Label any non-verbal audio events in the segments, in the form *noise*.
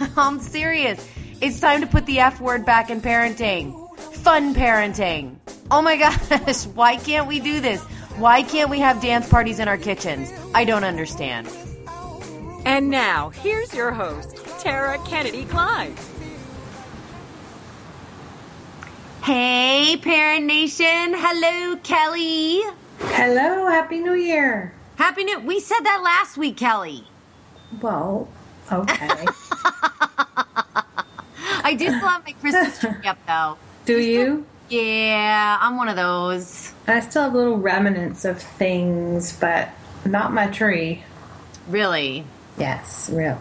*laughs* I'm serious. It's time to put the F word back in parenting. Fun parenting. Oh my *laughs* gosh, why can't we do this? Why can't we have dance parties in our kitchens? I don't understand. And now, here's your host, Tara Kennedy Klein. Hey, Parent Nation. Hello, Kelly. Hello, Happy New Year. Happy New. We said that last week, Kelly. Well, okay. *laughs* *laughs* I do still have my Christmas tree up, though. Do you? Yeah, I'm one of those. I still have little remnants of things, but not my tree. Really? Yes, really.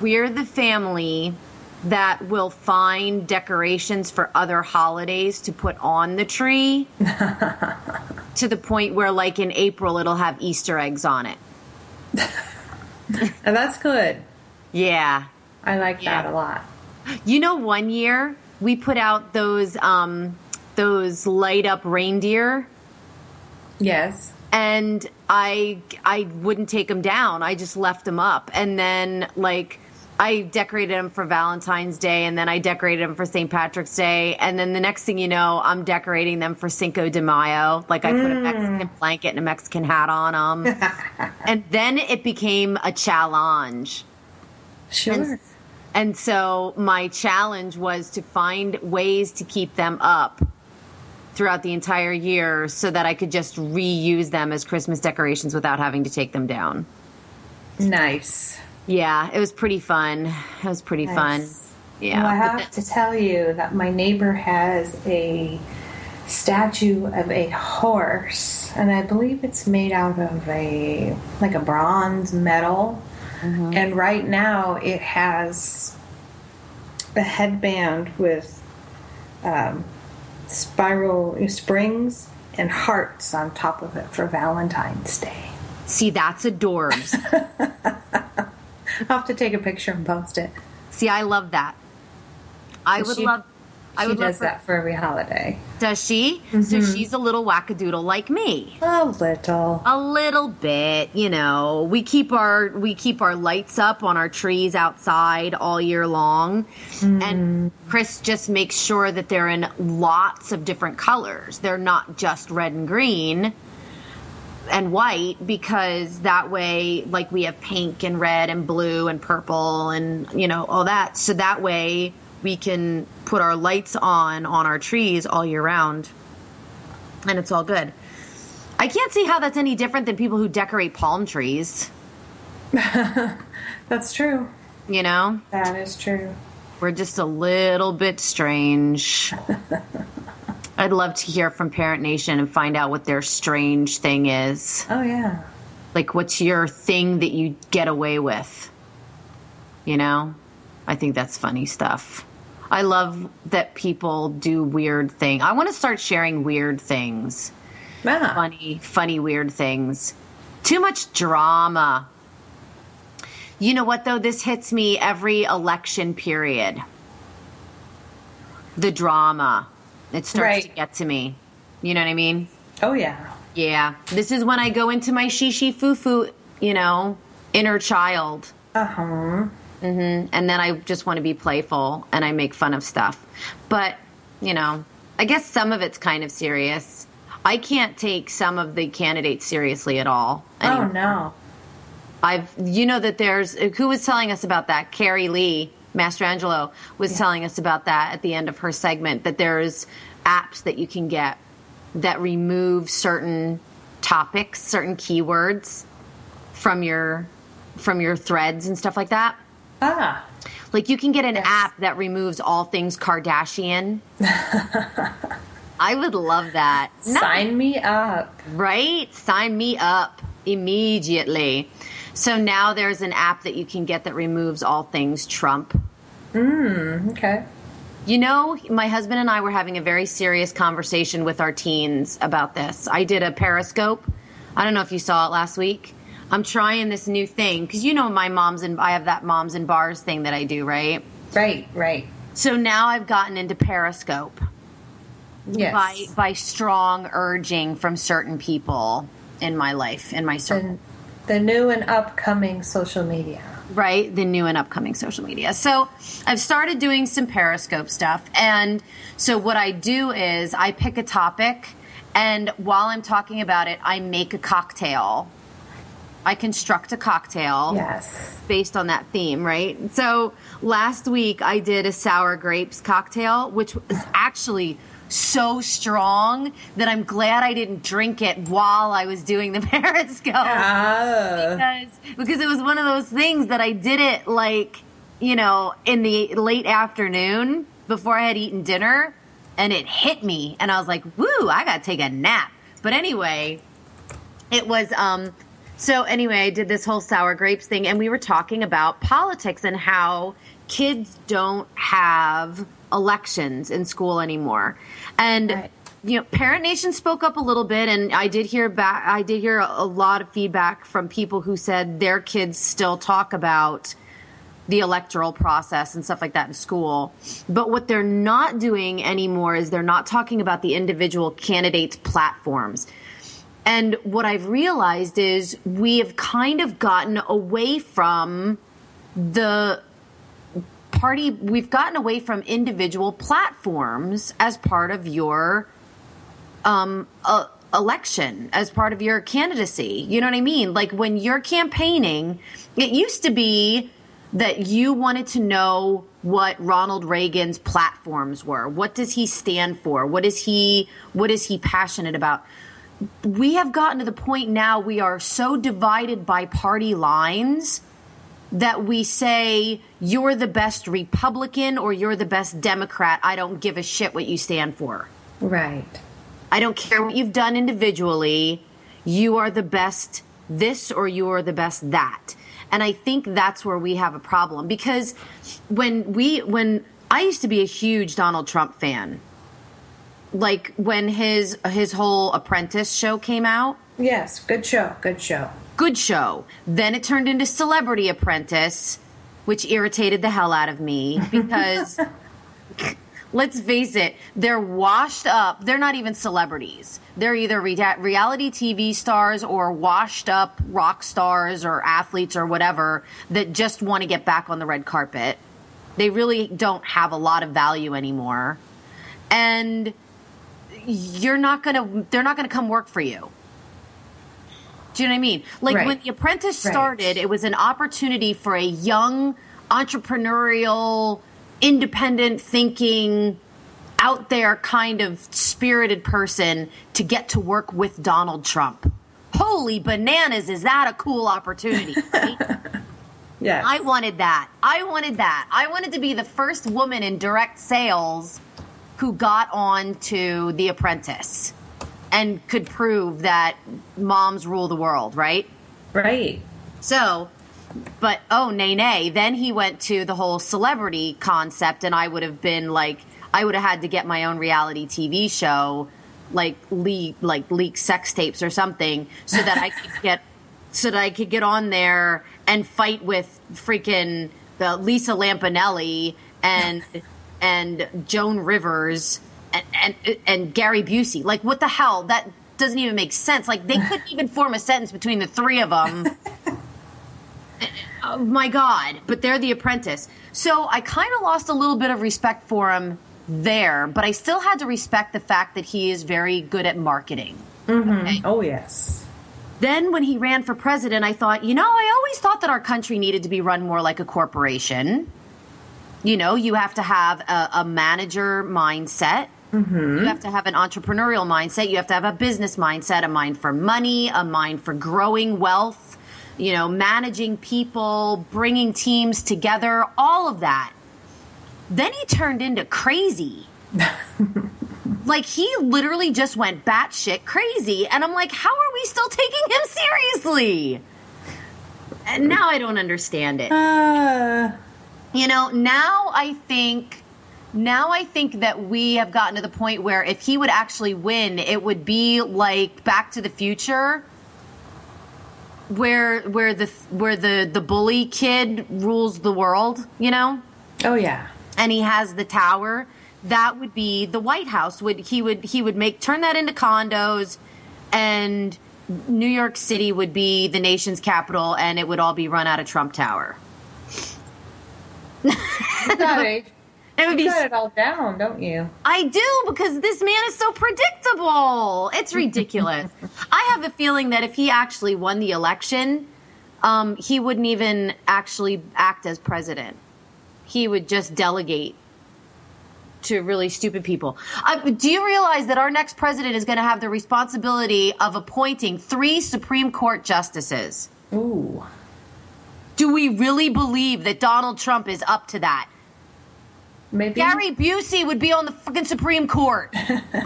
We're the family that will find decorations for other holidays to put on the tree *laughs* to the point where, like in April, it'll have Easter eggs on it. *laughs* And that's good. Yeah. I like Yeah. that a lot. You know, one year we put out those um, those light up reindeer, Yes. and I I wouldn't take them down. I just left them up, and then like. I decorated them for Valentine's Day, and then I decorated them for St. Patrick's Day, and then the next thing you know, I'm decorating them for Cinco de Mayo. Like I put a Mexican blanket and a Mexican hat on them, *laughs* and then it became a challenge. Sure. And, and so my challenge was to find ways to keep them up throughout the entire year so that I could just reuse them as Christmas decorations without having to take them down. Nice. Yeah, it was pretty fun. It was pretty fun. Yeah. Well, I have to tell you that my neighbor has a statue of a horse, and I believe it's made out of a like a bronze metal. Mm-hmm. And right now, it has a headband with um, spiral springs and hearts on top of it for Valentine's Day. See, that's adorbs. *laughs* I'll have to take a picture and post it. See, I love that. I would she- love. I she does for- that for every holiday. Does she? So mm-hmm. she's a little wackadoodle like me. A little. A little bit, you know. We keep our we keep our lights up on our trees outside all year long. And mm-hmm. Chris just makes sure that they're in lots of different colors. They're not just red and green and white because that way like we have pink and red and blue and purple and you know all that. So that way we can put our lights on on our trees all year round. And it's all good. I can't see how that's any different than people who decorate palm trees. *laughs* That's true. You know, That is true. we're just a little bit strange. *laughs* I'd love to hear from Parent Nation and find out what their strange thing is. Oh yeah. Like, what's your thing that you get away with? You know, I think that's funny stuff. I love that people do weird things. I want to start sharing weird things. Ah. funny, funny, weird things. Too much drama. You know what, though? This hits me every election period. The drama. It starts to get to me. You know what I mean? Oh yeah. Yeah. This is when I go into my shishi foo foo, you know, inner child. Uh huh. Mm-hmm. and then I just want to be playful and I make fun of stuff. But, you know, I guess some of it's kind of serious. I can't take some of the candidates seriously at all. Oh anymore. no. I've, you know, that there's, who was telling us about that? Carrie Lee, Master Angelo, was telling us about that at the end of her segment, that there's apps that you can get that remove certain topics, certain keywords from your, from your threads and stuff like that. Ah. Like you can get an Yes. app that removes all things Kardashian. *laughs* I would love that. Not- Sign me up. right? Sign me up. immediately. So now there's an app that you can get that removes all things Trump. Okay. You know, my husband and I were having a very serious conversation with our teens about this. I did a Periscope. I don't know if you saw it last week. I'm trying this new thing because you know my mom's and I have that moms and bars thing that I do, right? Right, right. So now I've gotten into Periscope Yes. by by strong urging from certain people in my life, in my circle. the, the new and upcoming social media. right? The new and upcoming social media. So I've started doing some Periscope stuff. And so what I do is I pick a topic, and while I'm talking about it, I make a cocktail. I construct a cocktail Yes. based on that theme, right? So last week I did a sour grapes cocktail, which was actually so strong that I'm glad I didn't drink it while I was doing the *laughs* Periscope Ah. because because it was one of those things that I did it like you know in the late afternoon before I had eaten dinner, and it hit me, and I was like, "Woo! I gotta take a nap." But anyway, it was um. So anyway, I did this whole sour grapes thing, and we were talking about politics and how kids don't have elections in school anymore, and Right. you know, Parent Nation spoke up a little bit, and I did hear back. I did hear a, a lot of feedback from people who said their kids still talk about the electoral process and stuff like that in school. But what they're not doing anymore is they're not talking about the individual candidates' platforms. And what I've realized is we have kind of gotten away from the party, we've gotten away from individual platforms as part of your um, uh, election as part of your candidacy. You know what I mean? Like when you're campaigning, it used to be that you wanted to know what Ronald Reagan's platforms were. What does he stand for? What is he what is he passionate about? We have gotten to the point now we are so divided by party lines that we say you're the best Republican or you're the best Democrat. I don't give a shit what you stand for. Right. I don't care what you've done individually. You are the best this or you are the best that. And I think that's where we have a problem because when we when I used to be a huge Donald Trump fan. Like when his his whole apprentice show came out, Yes. Good show. Good show. good show. Then it turned into Celebrity Apprentice, which irritated the hell out of me because *laughs* let's face it, they're washed up. They're not even celebrities. They're either rea- reality TV stars or washed up rock stars or athletes or whatever that just want to get back on the red carpet. They really don't have a lot of value anymore. And you're not to they're not to come work for you. Do you know what I mean? Like Right. when The Apprentice Right. started, it was an opportunity for a young, entrepreneurial, independent thinking, out there kind of spirited person to get to work with Donald Trump. Holy bananas, is that a cool opportunity? Right? *laughs* Yes. I wanted that. I wanted that. I wanted to be the first woman in direct sales who got on to The Apprentice and could prove that moms rule the world, right? right. So, but oh, nay, nay. Then he went to the whole celebrity concept, and I would have been like, I would have had to get my own reality TV show, like leak, like leak sex tapes or something, so that I could get, *laughs* so that I could get on there and fight with freaking the Lisa Lampanelli and *laughs* and Joan Rivers and and, and Gary Busey. Like, what the hell? That doesn't even make sense. Like, they couldn't even form a sentence between the three of them. *laughs* Oh my God! But they're the apprentice. So I kind of lost a little bit of respect for him there, but I still had to respect the fact that he is very good at marketing. Mm-hmm. Okay. Oh yes. Then when he ran for president, I thought, you know, I always thought that our country needed to be run more like a corporation. You know, you have to have a, a manager mindset. You have to have an entrepreneurial mindset. You have to have a business mindset, a mind for money, a mind for growing wealth, you know, managing people, bringing teams together, all of that. Then he turned into crazy. *laughs* like he literally just went batshit crazy, and I'm like, how are we still taking him seriously? And now I don't understand it. Uh, You know, now I think now I think that we have gotten to the point where if he would actually win, it would be like Back to the Future where where the where the the bully kid rules the world, you know? oh yeah. And he has the tower. That would be the White House. Would he would he would make turn that into condos and New York City would be the nation's capital and it would all be run out of Trump Tower. You got it. It would You be got it all down, don't you? I do because this man is so predictable. It's ridiculous. *laughs* I have a feeling that if he actually won the election, um, he wouldn't even actually act as president. He would just delegate to really stupid people. Uh, do you realize that our next president is going to have the responsibility of appointing three Supreme Court justices? Ooh. Do we really believe that Donald Trump is up to that? Maybe Gary Busey would be on the fucking Supreme Court.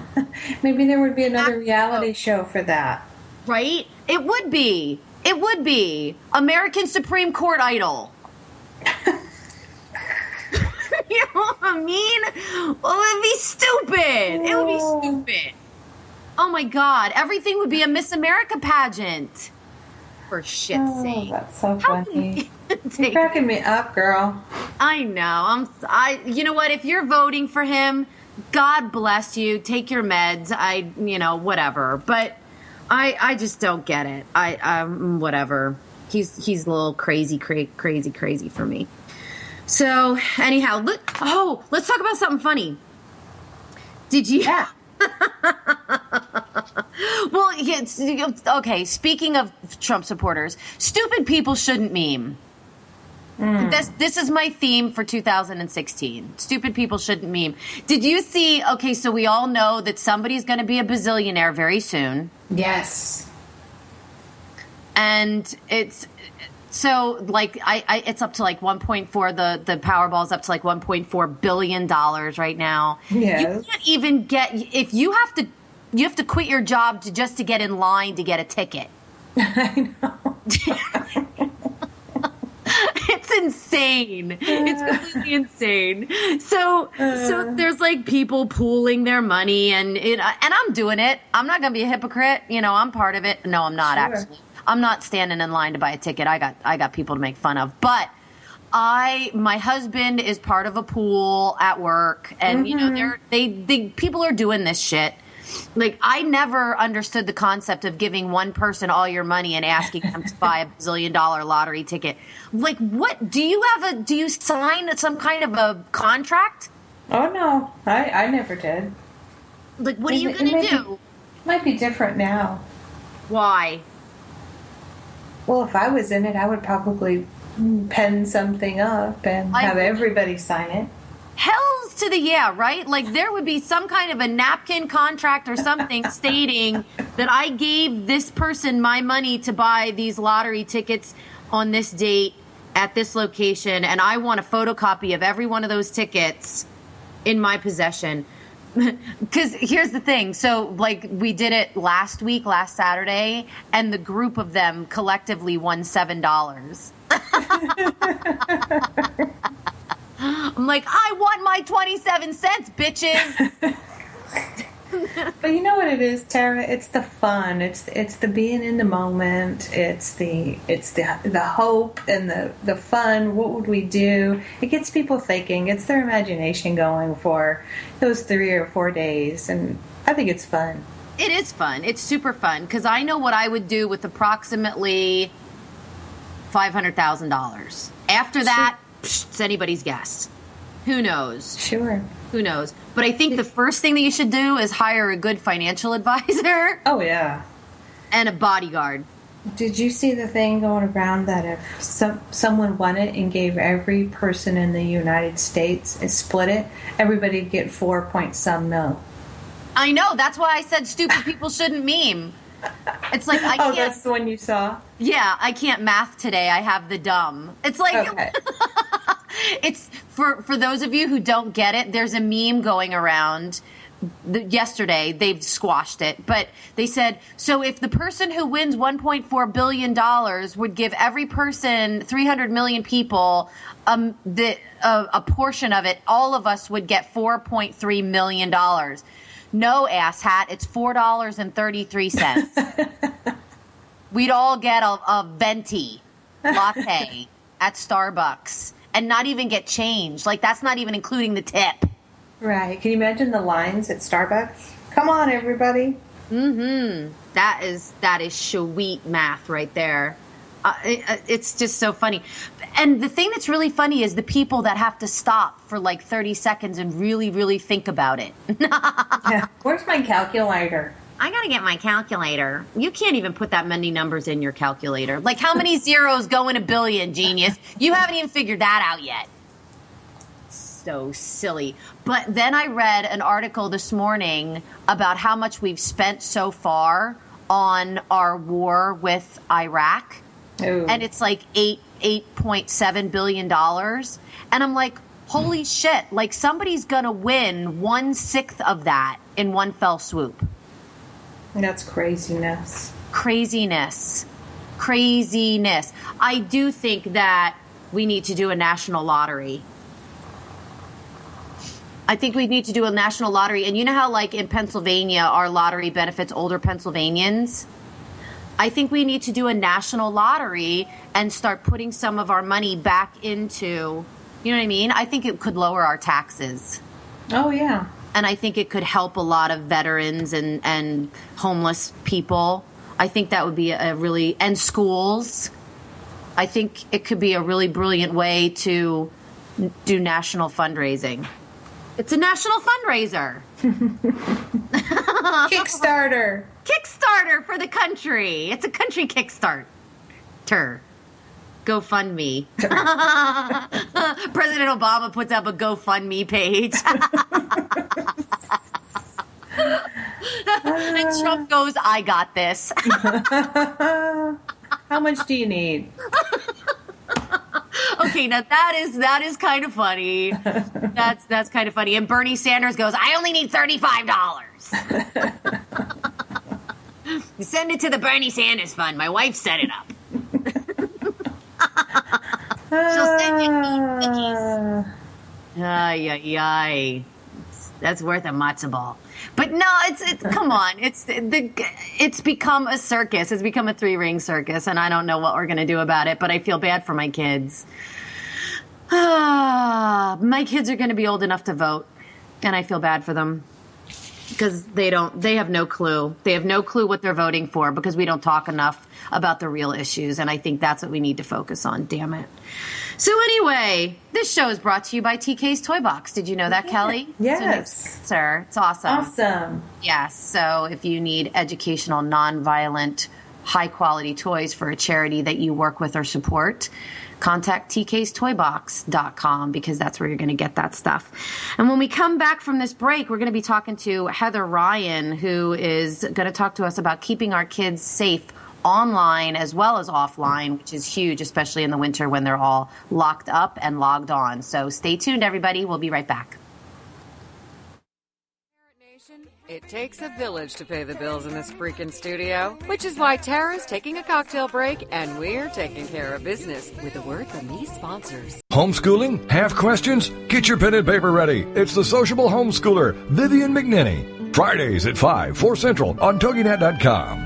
*laughs* maybe there would be another reality show for that. Right? It would be. It would be. American Supreme Court Idol. *laughs* you know what I mean? Well, it would be stupid. It would be Oh. stupid. Oh my God. Everything would be a Miss America pageant. For shit's Oh, sake. that's so How funny. you *laughs* You're cracking me up, girl. I know. I'm. I. You know what? If you're voting for him, God bless you. Take your meds. I. You know, whatever. But I. I just don't get it. I. Um. Whatever. He's. He's a little crazy, cra- crazy, crazy for me. So anyhow, look. Oh, let's talk about something funny. Did you? Yeah. *laughs* Well, it's, okay. Speaking of Trump supporters, stupid people shouldn't meme. Hmm. This this is my theme for 2016. Stupid people shouldn't meme. Did you see? Okay, so we all know that somebody's going to be a bazillionaire very soon, Yes. and it's so like I, I it's up to like 1.4. The the Powerball is up to like 1.4 billion dollars right now. Yes. You can't even get if you have to you have to quit your job to just to get in line to get a ticket. *laughs* I know. *laughs* it's insane. It's uh. completely insane. So, so uh. there's like people pooling their money, and it, and I'm doing it. I'm not gonna be a hypocrite. You know, I'm part of it. No, I'm not Sure. actually. I'm not standing in line to buy a ticket. I got I got people to make fun of, but. I my husband is part of a pool at work and you know mm-hmm. they're they they people are doing this shit. Like I never understood the concept of giving one person all your money and asking them to buy a *laughs* bazillion dollar lottery ticket. Like what do you have a do you sign some kind of a contract? Oh no, I I never did. Like what are you It- it going to be- do? Might be different now. Why? Well, if I was in it, I would probably pen something up and I have everybody sign it. Hells to the yeah, right? Like there would be some kind of a napkin contract or something *laughs* stating that I gave this person my money to buy these lottery tickets on this date at this location, and I want a photocopy of every one of those tickets in my possession. *laughs* Because here's the thing. So, like, we did it last week, last Saturday, and the group of them collectively won $7. *laughs* I'm like, I want my 27 cents, bitches. *laughs* *laughs* But you know what it is, Tara? It's the fun. It's it's the being in the moment. It's the it's the the hope and the the fun. What would we do? It gets people thinking. It's their imagination going for those three or four days, and I think it's fun. It is fun. It's super fun because I know what I would do with approximately $500,000. After that, psh, it's anybody's guess. Who knows? Sure. Who knows? But I think the first thing that you should do is hire a good financial *laughs* advisor Oh yeah. and a bodyguard. Did you see the thing going around that if some someone won it and gave every person in the United States and split it, everybody'd get four point some mil. I know. That's why I said stupid people shouldn't meme. It's like I Oh, can't. Oh, that's the one you saw. Yeah, I can't math today. I have the dumb. It's like Okay. *laughs* it's for for those of you who don't get it. There's a meme going around the, yesterday they've squashed it, but they said so if the person who wins 1.4 billion dollars would give every person 300 million people um, the uh, a portion of it, all of us would get 4.3 million dollars. No ass hat. it's four dollars and thirty three cents. *laughs* We'd all get a, a venti latte at Starbucks and not even get change. Like that's not even including the tip. Right. Can you imagine the lines at Starbucks? Come on, everybody. Mm-hmm. That is that is sweet math right there. Uh, it, uh, it's just so funny. And the thing that's really funny is the people that have to stop for like 30 seconds and really, really think about it. *laughs* yeah. Where's my calculator? I gotta get my calculator. You can't even put that many numbers in your calculator. Like, how many *laughs* zeros go in a billion, genius? You haven't even figured that out yet. So silly. But then I read an article this morning about how much we've spent so far on our war with Iraq. Ooh. And it's like eight eight point seven billion dollars. And I'm like, holy shit, like somebody's gonna win one sixth of that in one fell swoop. That's craziness. Craziness. Craziness. I do think that we need to do a national lottery. I think we need to do a national lottery. And you know how, like in Pennsylvania, our lottery benefits older Pennsylvanians? I think we need to do a national lottery and start putting some of our money back into, you know what I mean? I think it could lower our taxes. Oh, yeah and I think it could help a lot of veterans and and homeless people. I think that would be a really and schools. I think it could be a really brilliant way to do national fundraising. It's a national fundraiser. *laughs* *laughs* Kickstarter. Kickstarter for the country. It's a country Kickstarter. GoFundMe. *laughs* President Obama puts up a GoFundMe page. *laughs* and Trump goes, I got this. *laughs* How much do you need? okay, now that is that is kind of funny. That's that's kind of funny. And Bernie Sanders goes, I only need thirty-five dollars. Send it to the Bernie Sanders Fund. My wife set it up. She'll send you cookies. Ay, ay, ay. That's worth a matzo ball. But no, it's it's come on. It's the it's become a circus. It's become a three ring circus, and I don't know what we're gonna do about it. But I feel bad for my kids. Ah, *sighs* my kids are gonna be old enough to vote, and I feel bad for them because they don't they have no clue. They have no clue what they're voting for because we don't talk enough about the real issues and i think that's what we need to focus on damn it. So anyway this show is brought to you by tk's toy box. Did you know that kelly? Yes. Sir it's awesome. Awesome. Yes so if you need educational non-violent high quality toys for a charity that you work with or support contact tkstoybox.com because that's where you're going to get that stuff. And when we come back from this break, we're going to be talking to Heather Ryan, who is going to talk to us about keeping our kids safe online as well as offline, which is huge, especially in the winter when they're all locked up and logged on. So stay tuned, everybody. We'll be right back. It takes a village to pay the bills in this freaking studio, which is why Tara's taking a cocktail break and we're taking care of business with a word from these sponsors. Homeschooling? Have questions? Get your pen and paper ready. It's the sociable homeschooler, Vivian McNinney. Fridays at 5, 4 Central on TogiNet.com.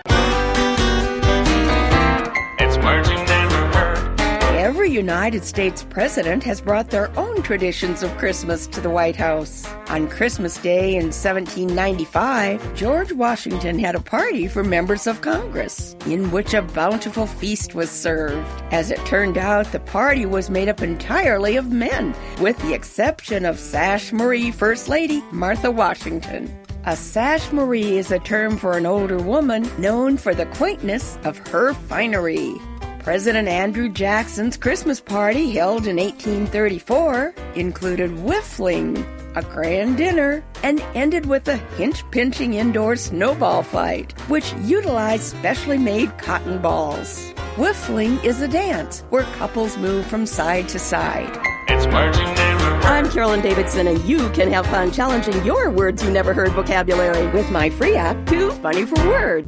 Every United States president has brought their own traditions of Christmas to the White House. On Christmas Day in 1795, George Washington had a party for members of Congress, in which a bountiful feast was served. As it turned out, the party was made up entirely of men, with the exception of Sash Marie First Lady Martha Washington. A sash Marie is a term for an older woman known for the quaintness of her finery. President Andrew Jackson's Christmas party, held in 1834, included whiffling, a grand dinner, and ended with a hinge pinching indoor snowball fight, which utilized specially made cotton balls. Whiffling is a dance where couples move from side to side. It's marching neighborhood. I'm Carolyn Davidson, and you can have fun challenging your words you never heard vocabulary with my free app, Too Funny for Word.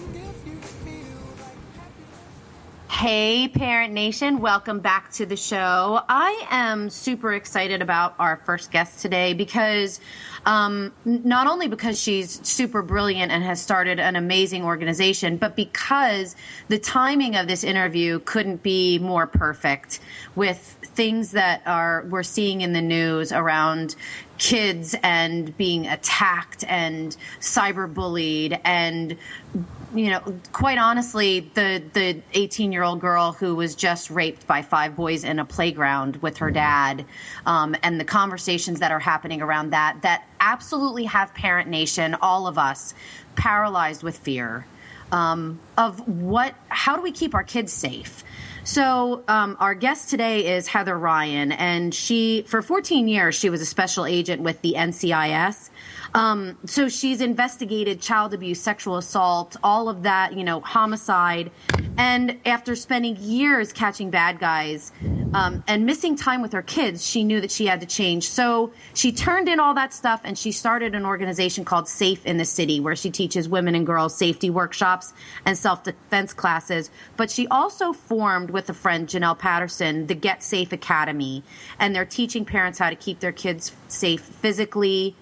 Hey, Parent Nation, welcome back to the show. I am super excited about our first guest today because um, not only because she's super brilliant and has started an amazing organization, but because the timing of this interview couldn't be more perfect with things that are we're seeing in the news around kids and being attacked and cyberbullied and you know quite honestly the the 18 year old girl who was just raped by five boys in a playground with her dad um, and the conversations that are happening around that that absolutely have parent nation all of us paralyzed with fear um, of what how do we keep our kids safe so, um, our guest today is Heather Ryan, and she, for 14 years, she was a special agent with the NCIS. Um, so she's investigated child abuse, sexual assault, all of that, you know, homicide. And after spending years catching bad guys um, and missing time with her kids, she knew that she had to change. So she turned in all that stuff and she started an organization called Safe in the City, where she teaches women and girls safety workshops and self defense classes. But she also formed with a friend, Janelle Patterson, the Get Safe Academy. And they're teaching parents how to keep their kids safe physically,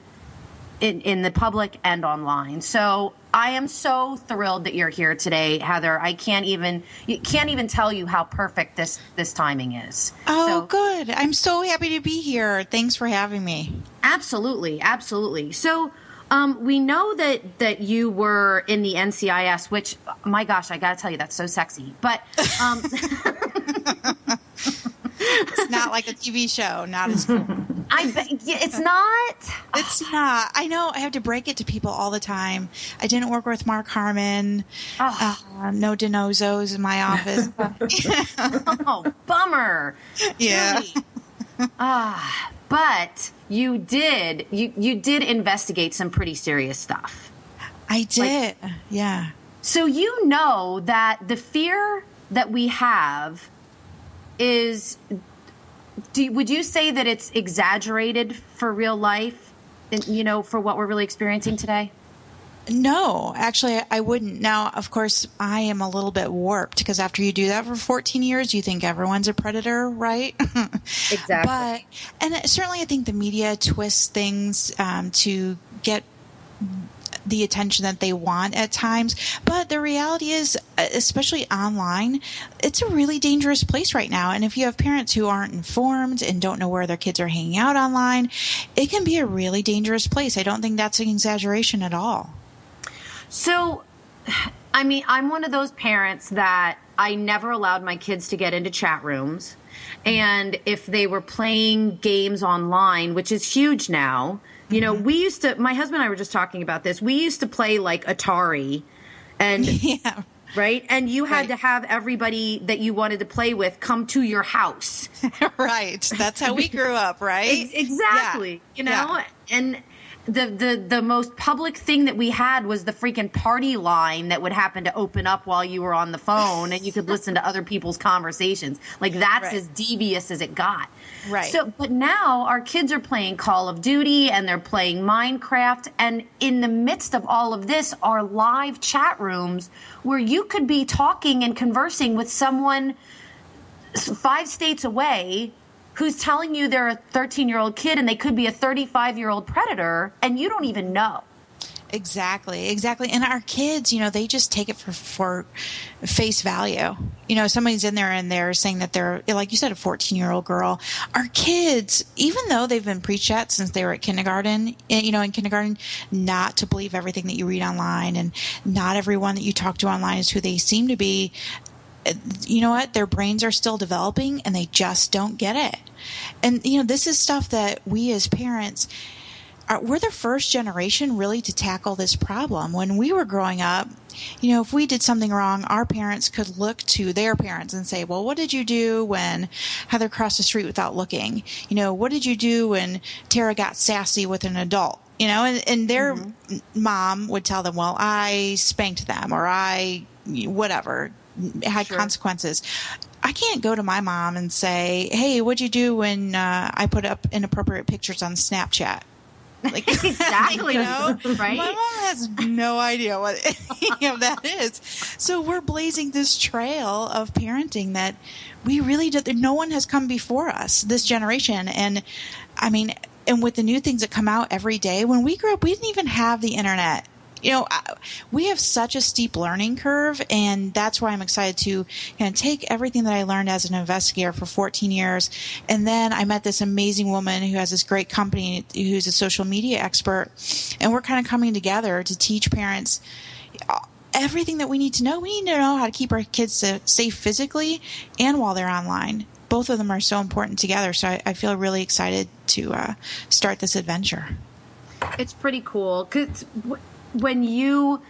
in, in the public and online. So I am so thrilled that you're here today, Heather. I can't even can't even tell you how perfect this this timing is. Oh, so, good. I'm so happy to be here. Thanks for having me. Absolutely, absolutely. So. Um, we know that that you were in the NCIS, which, my gosh, I got to tell you, that's so sexy. But um, *laughs* it's not like a TV show. Not as cool. *laughs* I it's not. It's not. I know. I have to break it to people all the time. I didn't work with Mark Harmon. Oh. Uh, no DiNozzos in my office. *laughs* *laughs* oh, bummer. Yeah. Ah, but you did. You you did investigate some pretty serious stuff. I did. Like, yeah. So you know that the fear that we have is do, would you say that it's exaggerated for real life you know for what we're really experiencing today no, actually, I wouldn't. Now, of course, I am a little bit warped because after you do that for 14 years, you think everyone's a predator, right? *laughs* exactly. But, and certainly I think the media twists things um, to get the attention that they want at times. But the reality is, uh, especially online, it's a really dangerous place right now. And if you have parents who aren't informed and don't know where their kids are hanging out online, it can be a really dangerous place. I don't think that's an exaggeration at all. So, I mean, I'm one of those parents that I never allowed my kids to get into chat rooms. And if they were playing games online, which is huge now, you know, mm-hmm. we used to, my husband and I were just talking about this. We used to play like Atari and, *laughs* yeah. right? And you had right. to have everybody that you wanted to play with come to your house. *laughs* right. That's how we grew up, right? exactly. Yeah. You know, yeah. and, the, the the most public thing that we had was the freaking party line that would happen to open up while you were on the phone and you could listen to other people's conversations. Like that's Right. as devious as it got. Right. So but now our kids are playing Call of Duty and they're playing Minecraft and in the midst of all of this are live chat rooms where you could be talking and conversing with someone five states away who's telling you they're a 13 year old kid and they could be a 35 year old predator and you don't even know. Exactly, exactly. And our kids, you know, they just take it for, for face value. You know, somebody's in there and they're saying that they're, like you said, a 14 year old girl. Our kids, even though they've been preached at since they were at kindergarten, eh, you know, in kindergarten, not to believe everything that you read online and not everyone that you talk to online is who they seem to be. eh, You know what? Their brains are still developing and they just don't get it. And, you know, this is stuff that we as parents, are, we're the first generation really to tackle this problem. When we were growing up, you know, if we did something wrong, our parents could look to their parents and say, well, what did you do when Heather crossed the street without looking? You know, what did you do when Tara got sassy with an adult? You know, and, and their mm-hmm. mom would tell them, well, I spanked them or I, whatever, had consequences. I can't go to my mom and say, hey, what'd you do when uh, I put up inappropriate pictures on Snapchat? Like *laughs* Exactly. you know, Right? My mom has no idea what *laughs* any of that is. So we're blazing this trail of parenting that we really did. No one has come before us, this generation, and I mean, and with the new things that come out every day. When we grew up, we didn't even have the internet. You know, we have such a steep learning curve, and that's why I'm excited to you know, take everything that I learned as an investigator for 14 years. And then I met this amazing woman who has this great company who's a social media expert, and we're kind of coming together to teach parents everything that we need to know. We need to know how to keep our kids safe physically and while they're online. Both of them are so important together. So I, I feel really excited to uh, start this adventure. It's pretty cool cuz when you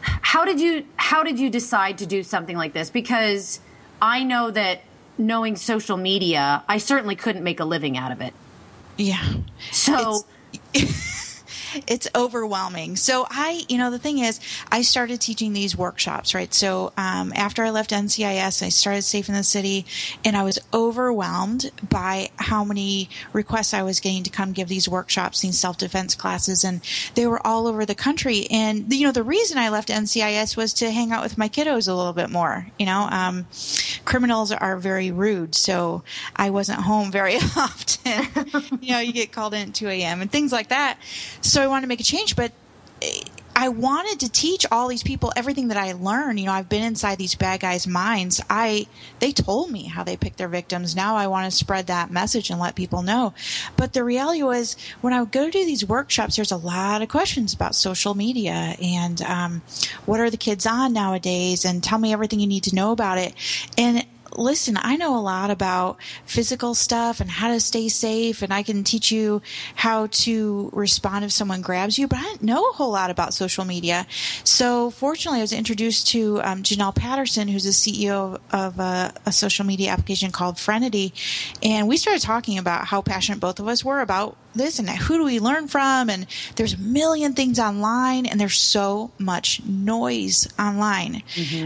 how did you how did you decide to do something like this because I know that knowing social media, I certainly couldn't make a living out of it. Yeah. So it's overwhelming. So I, you know, the thing is, I started teaching these workshops, right? So um, after I left NCIS, I started Safe in the City, and I was overwhelmed by how many requests I was getting to come give these workshops, these self defense classes, and they were all over the country. And you know, the reason I left NCIS was to hang out with my kiddos a little bit more. You know, um, criminals are very rude, so I wasn't home very *laughs* often. you know, you get called in at 2 a.m. and things like that. So I wanted to make a change, but eh, I wanted to teach all these people everything that I learned. You know, I've been inside these bad guys' minds. I they told me how they pick their victims. Now I want to spread that message and let people know. But the reality was, when I would go to these workshops, there's a lot of questions about social media and um, what are the kids on nowadays, and tell me everything you need to know about it. And listen, I know a lot about physical stuff and how to stay safe, and I can teach you how to respond if someone grabs you, but I didn't know a whole lot about social media. So, fortunately, I was introduced to um, Janelle Patterson, who's the CEO of a, a social media application called Frenity, and we started talking about how passionate both of us were about this and who do we learn from? And there's a million things online and there's so much noise online.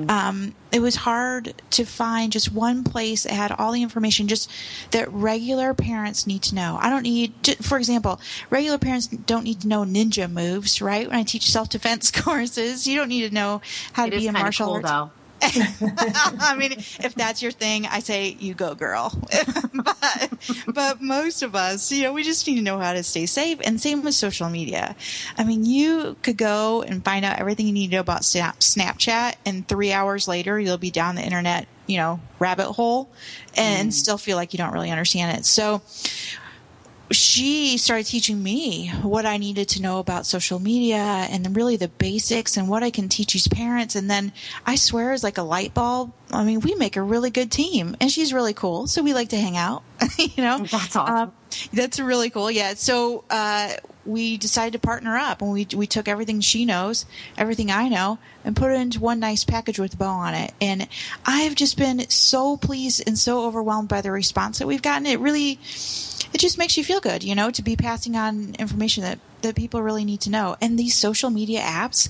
Um, it was hard to find just one place that had all the information just that regular parents need to know. I don't need for example regular parents don't need to know ninja moves right? When i teach self-defense *laughs* courses you don't need to know how it to be a martial cool arts though. *laughs* I mean, if that's your thing, I say you go, girl. *laughs* but, but most of us, you know, we just need to know how to stay safe. And same with social media. I mean, you could go and find out everything you need to know about Snap- Snapchat, and three hours later, you'll be down the internet, you know, rabbit hole, and mm. still feel like you don't really understand it. So, she started teaching me what I needed to know about social media and really the basics and what I can teach these parents. And then I swear it's like a light bulb. I mean, we make a really good team and she's really cool. So we like to hang out, *laughs* you know? That's awesome. Um, that's really cool. Yeah. So, uh, we decided to partner up and we, we took everything she knows, everything I know and put it into one nice package with a bow on it. And I've just been so pleased and so overwhelmed by the response that we've gotten. It really, it just makes you feel good, you know, to be passing on information that that people really need to know. And these social media apps,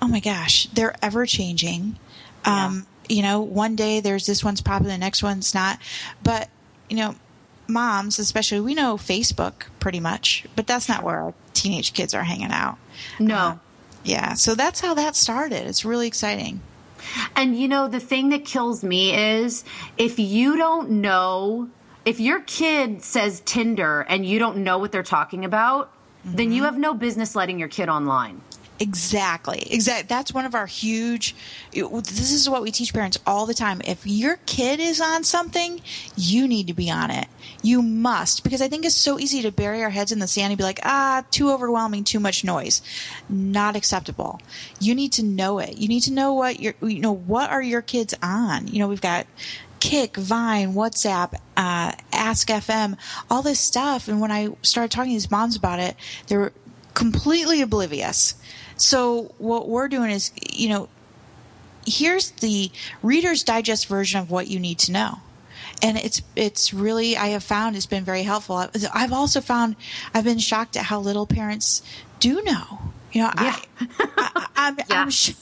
oh my gosh, they're ever changing. Um, you know, one day there's this one's popular, the next one's not. But, you know, moms, especially, we know Facebook pretty much, but that's not where our teenage kids are hanging out. No. Uh, yeah. So that's how that started. It's really exciting. And you know, the thing that kills me is if you don't know, if your kid says Tinder and you don't know what they're talking about, then you have no business letting your kid online. Exactly. Exactly. That's one of our huge. This is what we teach parents all the time. If your kid is on something, you need to be on it. You must, because I think it's so easy to bury our heads in the sand and be like, ah, too overwhelming, too much noise. Not acceptable. You need to know it. You need to know what your, you know, what are your kids on? You know, we've got Kik, Vine, WhatsApp, uh, Ask FM, all this stuff. And when I started talking to these moms about it, they were completely oblivious. So what we're doing is, you know, here's the Reader's Digest version of what you need to know. And it's it's really I have found it's been very helpful. I've also found I've been shocked at how little parents do know. You know, Yeah. I, I, am Yeah. I'm sh-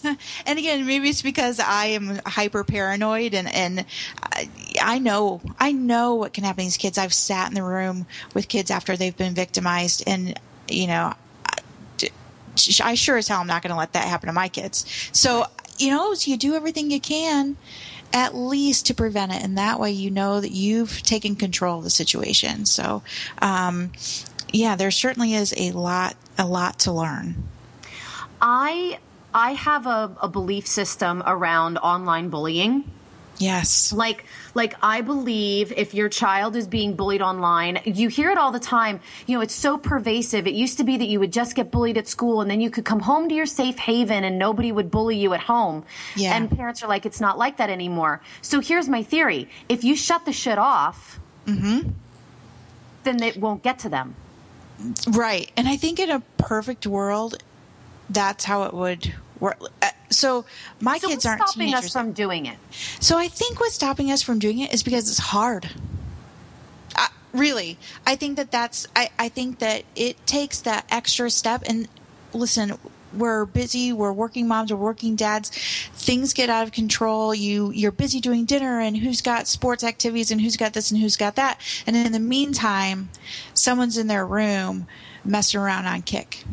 and again, maybe it's because I am hyper paranoid and and I, I know I know what can happen to these kids. I've sat in the room with kids after they've been victimized, and you know, I- sure as hell am not going to let that happen to my kids. So you know, so you do everything you can. At least to prevent it, and that way you know that you've taken control of the situation. So, um, yeah, there certainly is a lot, a lot to learn. I I have a, a belief system around online bullying. Yes. Like like I believe if your child is being bullied online, you hear it all the time. You know, it's so pervasive. It used to be that you would just get bullied at school and then you could come home to your safe haven and nobody would bully you at home. Yeah. And parents are like, it's not like that anymore. So here's my theory. If you shut the shit off, mhm. then it won't get to them. Right. And I think in a perfect world, that's how it would work. So my So kids what's aren't stopping teenagers. us from doing it? so I think what's stopping us from doing it is because it's hard. Uh, really, I think that that's. I, I think that it takes that extra step. And listen, we're busy. We're working moms. We're working dads. Things get out of control. You you're busy doing dinner, and who's got sports activities, and who's got this, and who's got that. And in the meantime, someone's in their room messing around on Kik.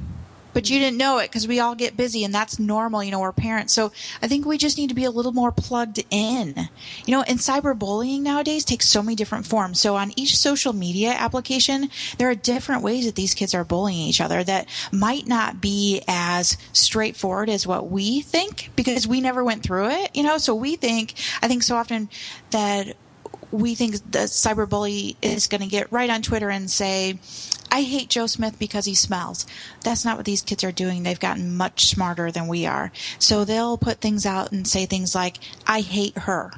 But you didn't know it because we all get busy and that's normal, you know, we're parents. So I think we just need to be a little more plugged in. You know, and cyberbullying nowadays takes so many different forms. So on each social media application, there are different ways that these kids are bullying each other that might not be as straightforward as what we think because we never went through it, you know? So we think, I think so often that we think the cyberbully is going to get right on Twitter and say, I hate Joe Smith because he smells. That's not what these kids are doing. They've gotten much smarter than we are. So they'll put things out and say things like, I hate her.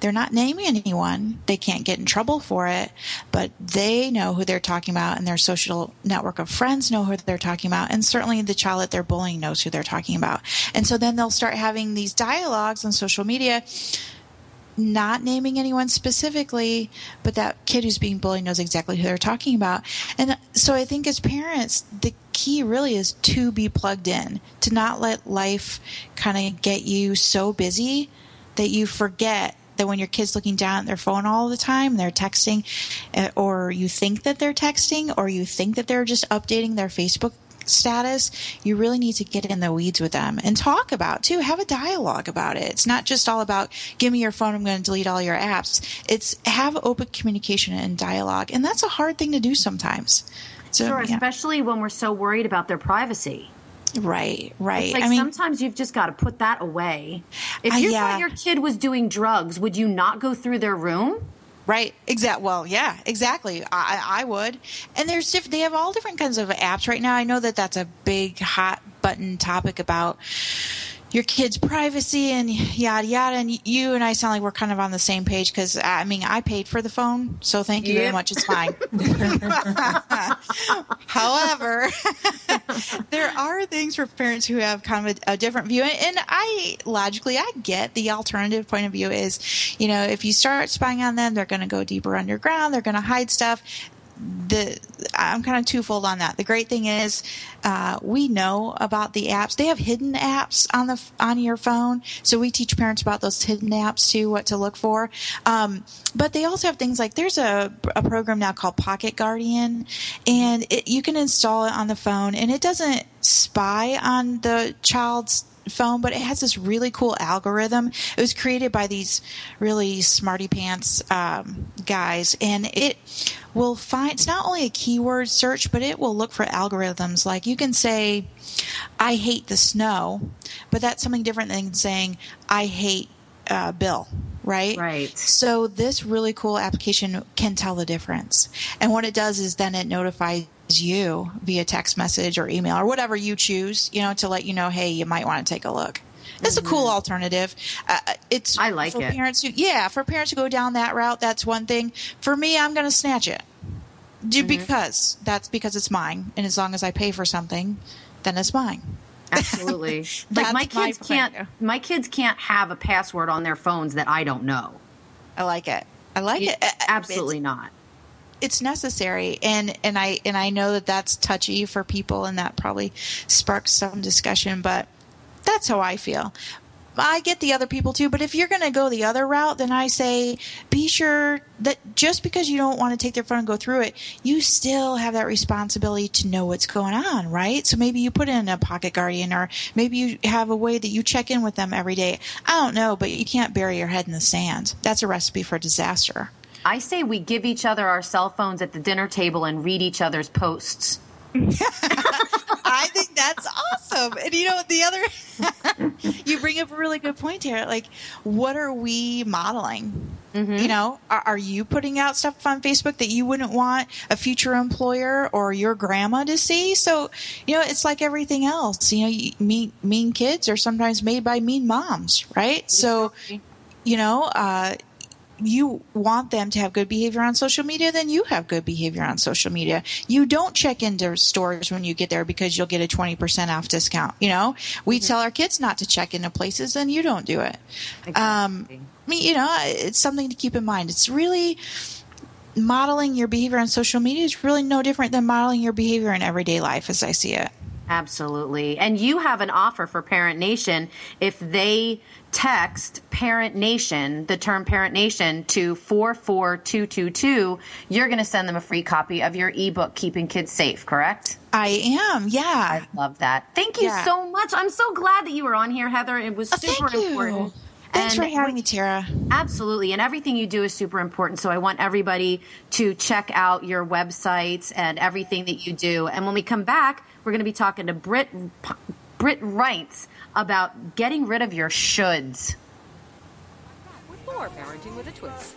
They're not naming anyone. They can't get in trouble for it, but they know who they're talking about, and their social network of friends know who they're talking about, and certainly the child that they're bullying knows who they're talking about. And so then they'll start having these dialogues on social media not naming anyone specifically, but that kid who's being bullied knows exactly who they're talking about. And so I think as parents, the key really is to be plugged in, to not let life kind of get you so busy that you forget that when your kid's looking down at their phone all the time, they're texting, uh, or you think that they're texting, or you think that they're just updating their Facebook status, you really need to get in the weeds with them and talk about too. Have a dialogue about it. It's not just all about give me your phone, I'm going to delete all your apps. It's have open communication and dialogue, and that's a hard thing to do sometimes. So, Sure, yeah. especially when we're so worried about their privacy. right, right. It's like I mean, sometimes you've just got to put that away. If Uh, you yeah. thought your kid was doing drugs, would you not go through their room? Right. Exact. Well, yeah, exactly. I, I would. And there's they have all different kinds of apps right now. I know that that's a big hot button topic about your kids' privacy and yada yada. And you and I sound like we're kind of on the same page because I mean I paid for the phone, so thank you very much. It's fine. *laughs* However, *laughs* there are things for parents who have kind of a, a different view, and, and I logically I get the alternative point of view is, you know, if you start spying on them, they're going to go deeper underground, they're going to hide stuff. The I'm kind of twofold on that. The great thing is uh, we know about the apps. They have hidden apps on the on your phone, so we teach parents about those hidden apps too, what to look for. Um, but they also have things like there's a, a program now called Pocket Guardian, and it, you can install it on the phone, and it doesn't spy on the child's phone, but it has this really cool algorithm. It was created by these really smarty pants um, guys, and it will find it's not only a keyword search, but it will look for algorithms. Like you can say, "I hate the snow," but that's something different than saying, "I hate uh, Bill." Right? Right. So this really cool application can tell the difference. And what it does is then it notifies you via text message or email or whatever you choose, you know, to let you know, hey, you might want to take a look. It's a cool alternative. Uh, it's I like for it. Parents who, yeah, for parents who go down that route, that's one thing. For me, I'm going to snatch it, Do, because that's because it's mine, and as long as I pay for something, then it's mine. Absolutely. *laughs* like my my kids of can't my kids can't have a password on their phones that I don't know. I like it. I like it. Uh, uh, Absolutely not. It's necessary and and i and i know that that's touchy for people and that probably sparks some discussion but that's how i feel I get the other people too, but if you're going to go the other route, then I say be sure that just because you don't want to take their phone and go through it, you still have that responsibility to know what's going on, right? So maybe you put in a pocket guardian or maybe you have a way that you check in with them every day. I don't know, but you can't bury your head in the sand. That's a recipe for disaster. I say we give each other our cell phones at the dinner table and read each other's posts. *laughs* I think that's awesome. And you know, the other, *laughs* you bring up a really good point here. Like, what are we modeling? You know, are, are you putting out stuff on Facebook that you wouldn't want a future employer or your grandma to see? So, you know, it's like everything else. You know, you- mean mean kids are sometimes made by mean moms, right? So, you know, uh, you want them to have good behavior on social media, then you have good behavior on social media. You don't check into stores when you get there because you'll get a 20% off discount. You know, we tell our kids not to check into places and you don't do it. Um, I mean, you know, it's something to keep in mind. It's really modeling your behavior on social media is really no different than modeling your behavior in everyday life as I see it. Absolutely. And you have an offer for Parent Nation if they text Parent Nation, the term Parent Nation, to 44222, you're going to send them a free copy of your ebook, Keeping Kids Safe, correct? I am, yeah. I love that. Thank you Yeah. so much. I'm so glad that you were on here, Heather. It was Oh, super thank you. Important. Thanks And for having me, Tara. Absolutely. And everything you do is super important. So I want everybody to check out your websites and everything that you do. And when we come back, we're going to be talking to Britt, Britt Reints about getting rid of your shoulds. With more parenting with a twist.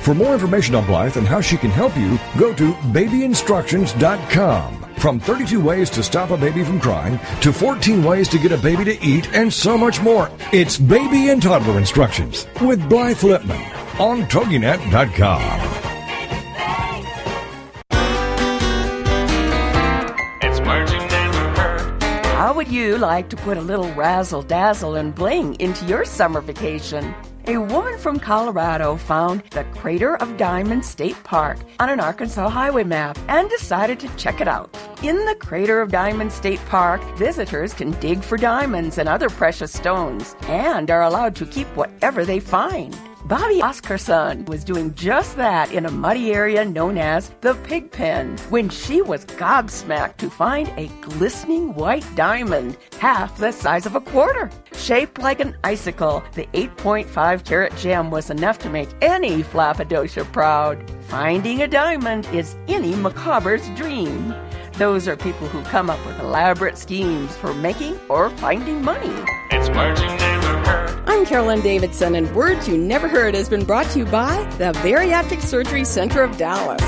For more information on Blythe and how she can help you, go to babyinstructions.com. From 32 ways to stop a baby from crying to 14 ways to get a baby to eat and so much more. It's Baby and Toddler Instructions with Blythe Lipman on TogiNet.com. It's words you never heard. How would you like to put a little razzle dazzle and bling into your summer vacation? A woman from Colorado found the Crater of Diamonds State Park on an Arkansas highway map and decided to check it out. In the Crater of Diamonds State Park, visitors can dig for diamonds and other precious stones and are allowed to keep whatever they find. Bobbie Oskarson was doing just that in a muddy area known as the Pig Pen when she was gobsmacked to find a glistening white diamond, half the size of a quarter. Shaped like an icicle, the 8.5 carat gem was enough to make any Flappadosha proud. Finding a diamond is any macabra's dream. Those are people who come up with elaborate schemes for making or finding money. It's heard. I'm Carolyn Davidson, and Words You Never Heard has been brought to you by the Bariatric Surgery Center of Dallas.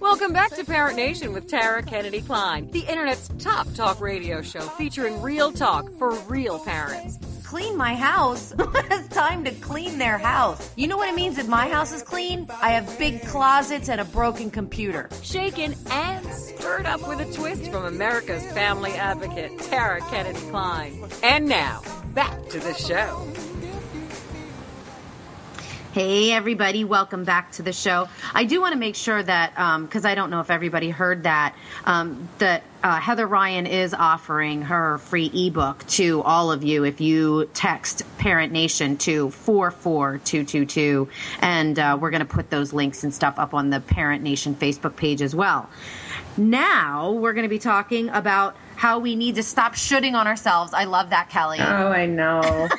Welcome back to Parent Nation with Tara Kennedy Kline, the internet's top talk radio show featuring real talk for real parents. Clean my house. *laughs* it's time to clean their house. You know what it means if my house is clean? I have big closets and a broken computer. Shaken and stirred up with a twist from America's family advocate, Tara Kennedy Kline. And now, back to the show. Hey, everybody, welcome back to the show. I do want to make sure that, because I don't know if everybody heard that, um, that uh, Heather Ryan is offering her free ebook to all of you if you text Parent Nation to 44222. And uh, we're going to put those links and stuff up on the Parent Nation Facebook page as well. Now, we're going to be talking about how we need to stop shooting on ourselves. I love that, Kelly. Oh, I know. *laughs*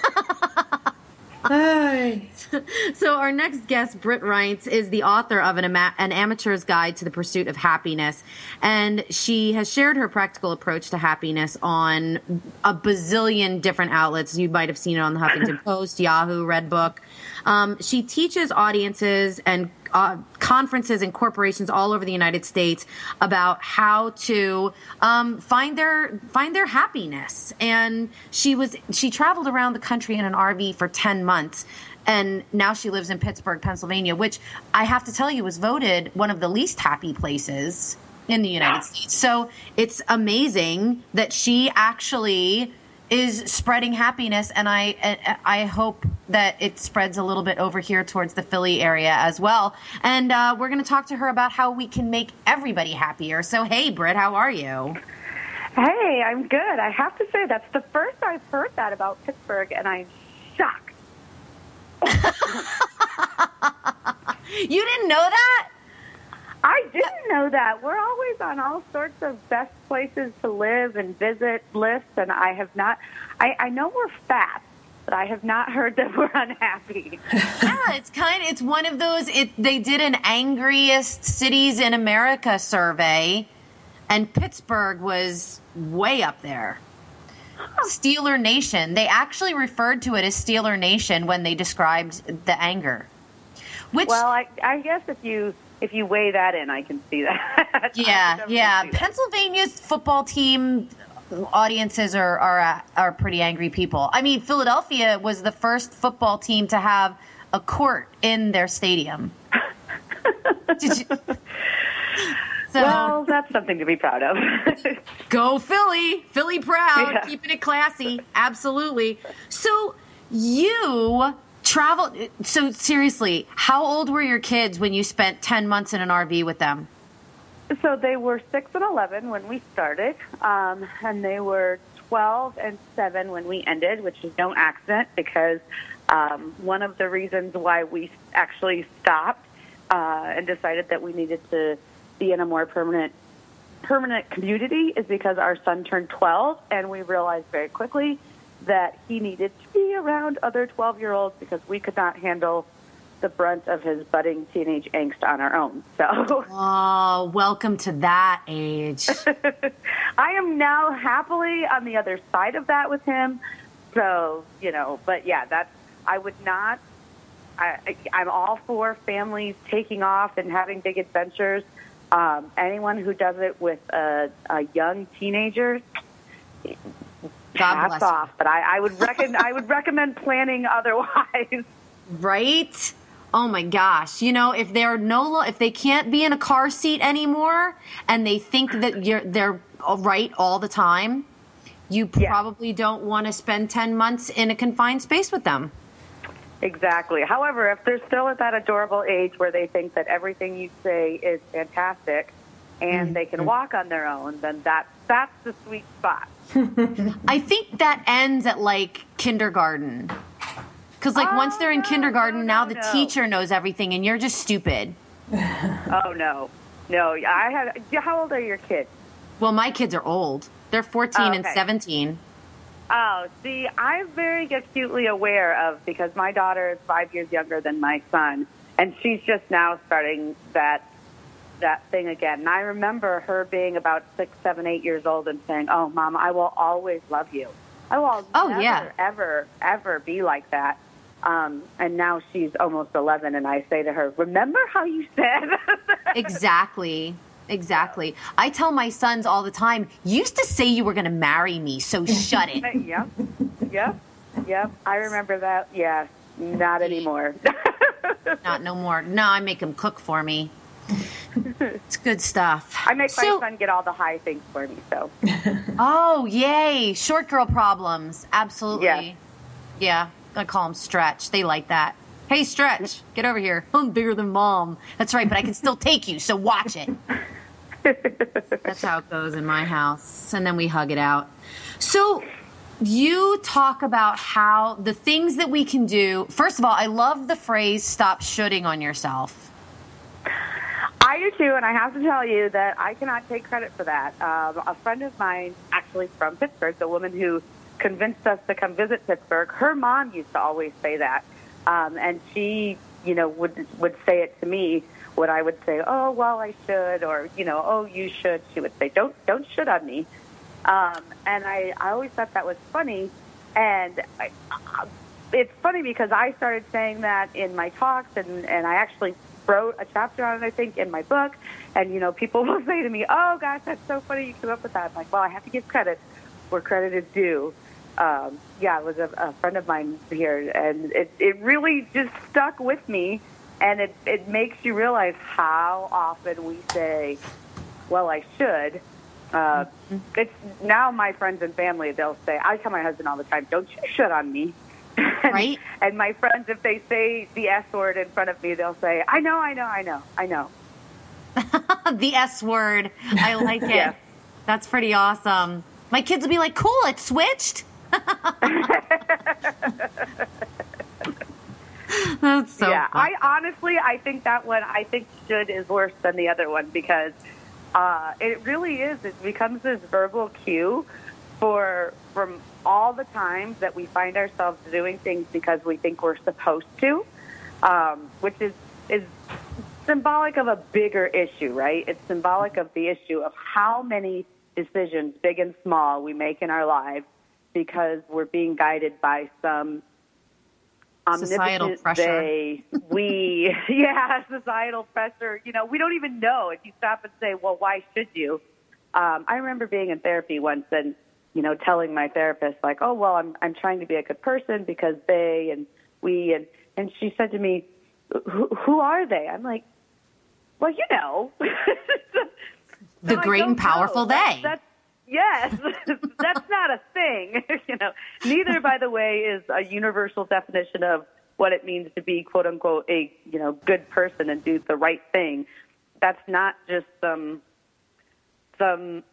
So our next guest, Britt Reints, is the author of an, ama- an amateur's guide to the pursuit of happiness, and she has shared her practical approach to happiness on a bazillion different outlets. You might have seen it on the Huffington Post, Yahoo, Redbook. Um, she teaches audiences and uh, conferences and corporations all over the United States about how to um, find their find their happiness. And she was she traveled around the country in an RV for ten months. And now she lives in Pittsburgh, Pennsylvania, which I have to tell you was voted one of the least happy places in the United States. So it's amazing that she actually is spreading happiness, and I I hope that it spreads a little bit over here towards the Philly area as well. And uh, we're going to talk to her about how we can make everybody happier. So hey, Britt, how are you? Hey, I'm good. I have to say that's the first I've heard that about Pittsburgh, and I'm shocked. *laughs* You didn't know that? I didn't know that. We're always on all sorts of best places to live and visit lists, and I have not. I, I know we're fat, but I have not heard that *laughs* we're unhappy. yeah, it's kind of it's one of those. It they did an angriest cities in America survey, and Pittsburgh was way up there. Steeler Nation. They actually referred to it as Steeler Nation when they described the anger. Which well, I, I guess if you if you weigh that in, I can see that. *laughs* Yeah, yeah. Pennsylvania's football team audiences are are uh, are pretty angry people. I mean, Philadelphia was the first football team to have a court in their stadium. *laughs* Did you? So, Well, that's something to be proud of. *laughs* go Philly, Philly proud, Yeah. keeping it classy. Absolutely. So you traveled. So seriously, how old were your kids when you spent ten months in an RV with them? So they were six and eleven when we started, um, and they were twelve and seven when we ended, which is no accident because um, one of the reasons why we actually stopped uh, and decided that we needed to be in a more permanent permanent community is because our son turned 12 and we realized very quickly that he needed to be around other 12 year olds because we could not handle the brunt of his budding teenage angst on our own. So *laughs* Oh, welcome to that age. *laughs* I am now happily on the other side of that with him. So, you know, but yeah, that's, I would not, I, I'm all for families taking off and having big adventures. Um, anyone who does it with a, a young teenager, hats bless off. But I, I would recommend, I would recommend planning otherwise. *laughs* Right? Oh my gosh. You know, if they're no lo- if they can't be in a car seat anymore and they think that you're they're right all the time, you Yeah. probably don't want to spend 10 months in a confined space with them. Exactly. However, if they're still at that adorable age where they think that everything you say is fantastic and mm-hmm. they can walk on their own, then that that's the sweet spot. I think that ends at like kindergarten. Because like once they're in Oh, no, kindergarten, no, now no, the teacher knows everything, and you're just stupid. *laughs* Oh no, no. I had. How old are your kids? Well, my kids are old. They're 14 Oh, and 17. Oh, see, I'm very acutely aware of because my daughter is five years younger than my son, and she's just now starting that that thing again. And I remember her being about six, seven, eight years old and saying, "Oh, mom, I will always love you. I will Oh, never, yeah. ever, ever be like that." Um, and now she's almost 11, and I say to her, "Remember how you said?" *laughs* Exactly. Exactly. I tell my sons all the time, you used to say you were going to marry me, so shut it. *laughs* yep, yep, yep. I remember that. Yeah, not anymore. *laughs* Not no more. No, I make them cook for me. *laughs* It's good stuff. I make my son get all the high things for me. So *laughs* Oh, yay. Short girl problems. Absolutely. Yeah. Yeah. I call them stretch. They like that. Hey, stretch, *laughs* get over here. I'm bigger than mom. That's right, but I can still take you, so watch it. That's how it goes in my house. And then we hug it out. So you talk about how the things that we can do. First of all, I love the phrase stop shooting on yourself. I do too, and I have to tell you that I cannot take credit for that. Um, a friend of mine, actually from Pittsburgh, the woman who convinced us to come visit Pittsburgh, her mom used to always say that, um, and she, you know, would would say it to me when I would say, "Oh, well, I should," or you know, "Oh, you should." She would say, "Don't don't should on me," um, and I I always thought that was funny, and I, uh, it's funny because I started saying that in my talks, and and I actually wrote a chapter on it, I think, in my book. And you know, people *laughs* will say to me, "Oh gosh, that's so funny you came up with that." I'm like, well, I have to give credit where credit is due. Um, yeah, it was a, a friend of mine here, and it it really just stuck with me, and it it makes you realize how often we say, "Well, I should." Uh, it's now my friends and family. They'll say, I tell my husband all the time, "Don't you shit on me." *laughs* Right. And my friends, if they say the S word in front of me, they'll say, I know, I know, I know, I know. *laughs* the S word. I like *laughs* it. Yeah. That's pretty awesome. My kids will be like, cool, it switched. That's so yeah, fun. I honestly, I think that one, I think should is worse than the other one because uh, it really is. It becomes this verbal cue for from all the times that we find ourselves doing things because we think we're supposed to, um, which is is symbolic of a bigger issue, right? It's symbolic of the issue of how many decisions, big and small, we make in our lives because we're being guided by some Societal pressure. they, we, *laughs* yeah, societal pressure. You know, we don't even know. If you stop and say, well, why should you? Um, I remember being in therapy once and, you know, telling my therapist, like, oh, well, I'm, I'm trying to be a good person because they and we, and, and she said to me, who, who are they? I'm like, well, you know. *laughs* The I great and know. powerful That's- they. That's, yes, *laughs* that's not a thing. *laughs* you know, neither, by the way, is a universal definition of what it means to be "quote unquote" a you know good person and do the right thing. That's not just some some